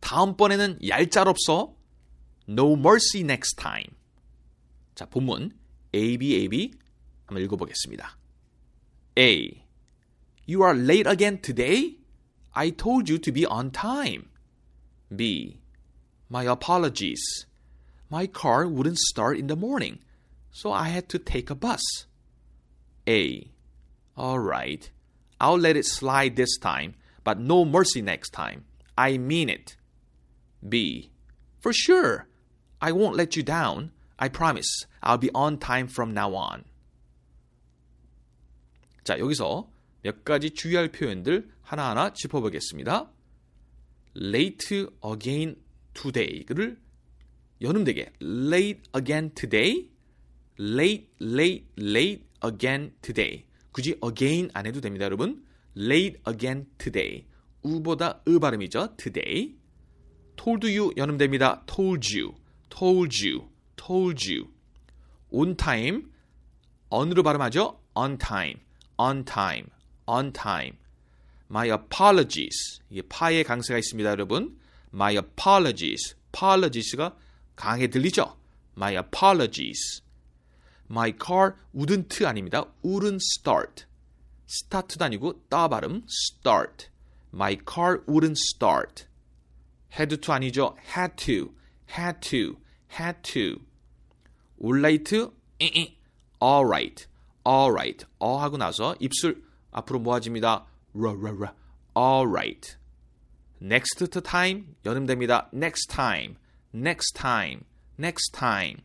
다음번에는 얄짤없어. No mercy next time. 자, 본문 A, B, A, B 한번 읽어보겠습니다. A. You are late again today? I told you to be on time. B. My apologies. My car wouldn't start in the morning, so I had to take a bus. A. Alright. I'll let it slide this time, but no mercy next time. I mean it. B. For sure. I won't let you down. I promise. I'll be on time from now on. 자, 여기서 몇 가지 주의할 표현들 하나하나 짚어보겠습니다. late again today를 연음되게 late again today, late, late, late again today. 굳이 again 안 해도 됩니다, 여러분. late again today. 우보다 으 발음이죠. today. Told you 연음됩니다. told you, told you, told you. on time on으로 발음하죠. on time, on time, on time. My apologies. 이게 파의 강세가 있습니다, 여러분. My apologies. apologies가 강하게 들리죠? My apologies. My car wouldn't 아닙니다. wouldn't start. start도 아니고 따 발음 start. My car wouldn't start. Had to 아니죠. had to, had to, had to. alright, alright, alright. 어 하고 나서 입술 앞으로 모아집니다. ra. alright. next time 연음됩니다. next time, next time, next time.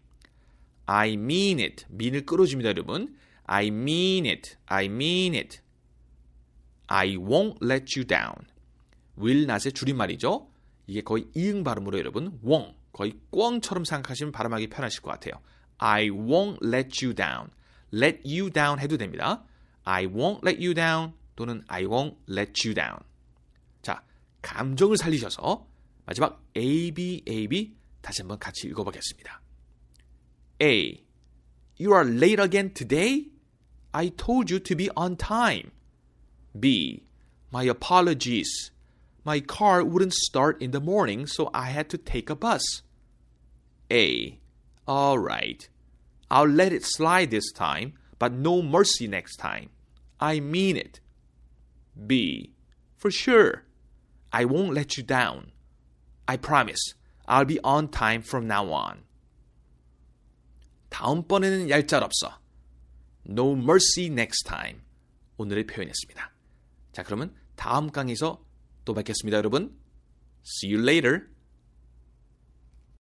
I mean it. mean을 끌어줍니다, 여러분. I mean it. I mean it. I won't let you down. will not의 줄임말이죠. 이게 거의 이응 발음으로 여러분 won't 거의 꿩처럼 생각하시면 발음하기 편하실 것 같아요. I won't let you down. let you down 해도 됩니다. I won't let you down 또는 I won't let you down. 자, 감정을 살리셔서 마지막 A, B, A, B 다시 한번 같이 읽어보겠습니다. A. You are late again today? I told you to be on time. B. My apologies. My car wouldn't start in the morning, so I had to take a bus. A. All right. I'll let it slide this time, but no mercy next time. I mean it. B. For sure. I won't let you down. I promise. I'll be on time from now on. 다음번에는 얄짤없어. No mercy next time. 오늘의 표현이었습니다. 자, 그러면 다음 강의에서 또 뵙겠습니다, 여러분. See you later.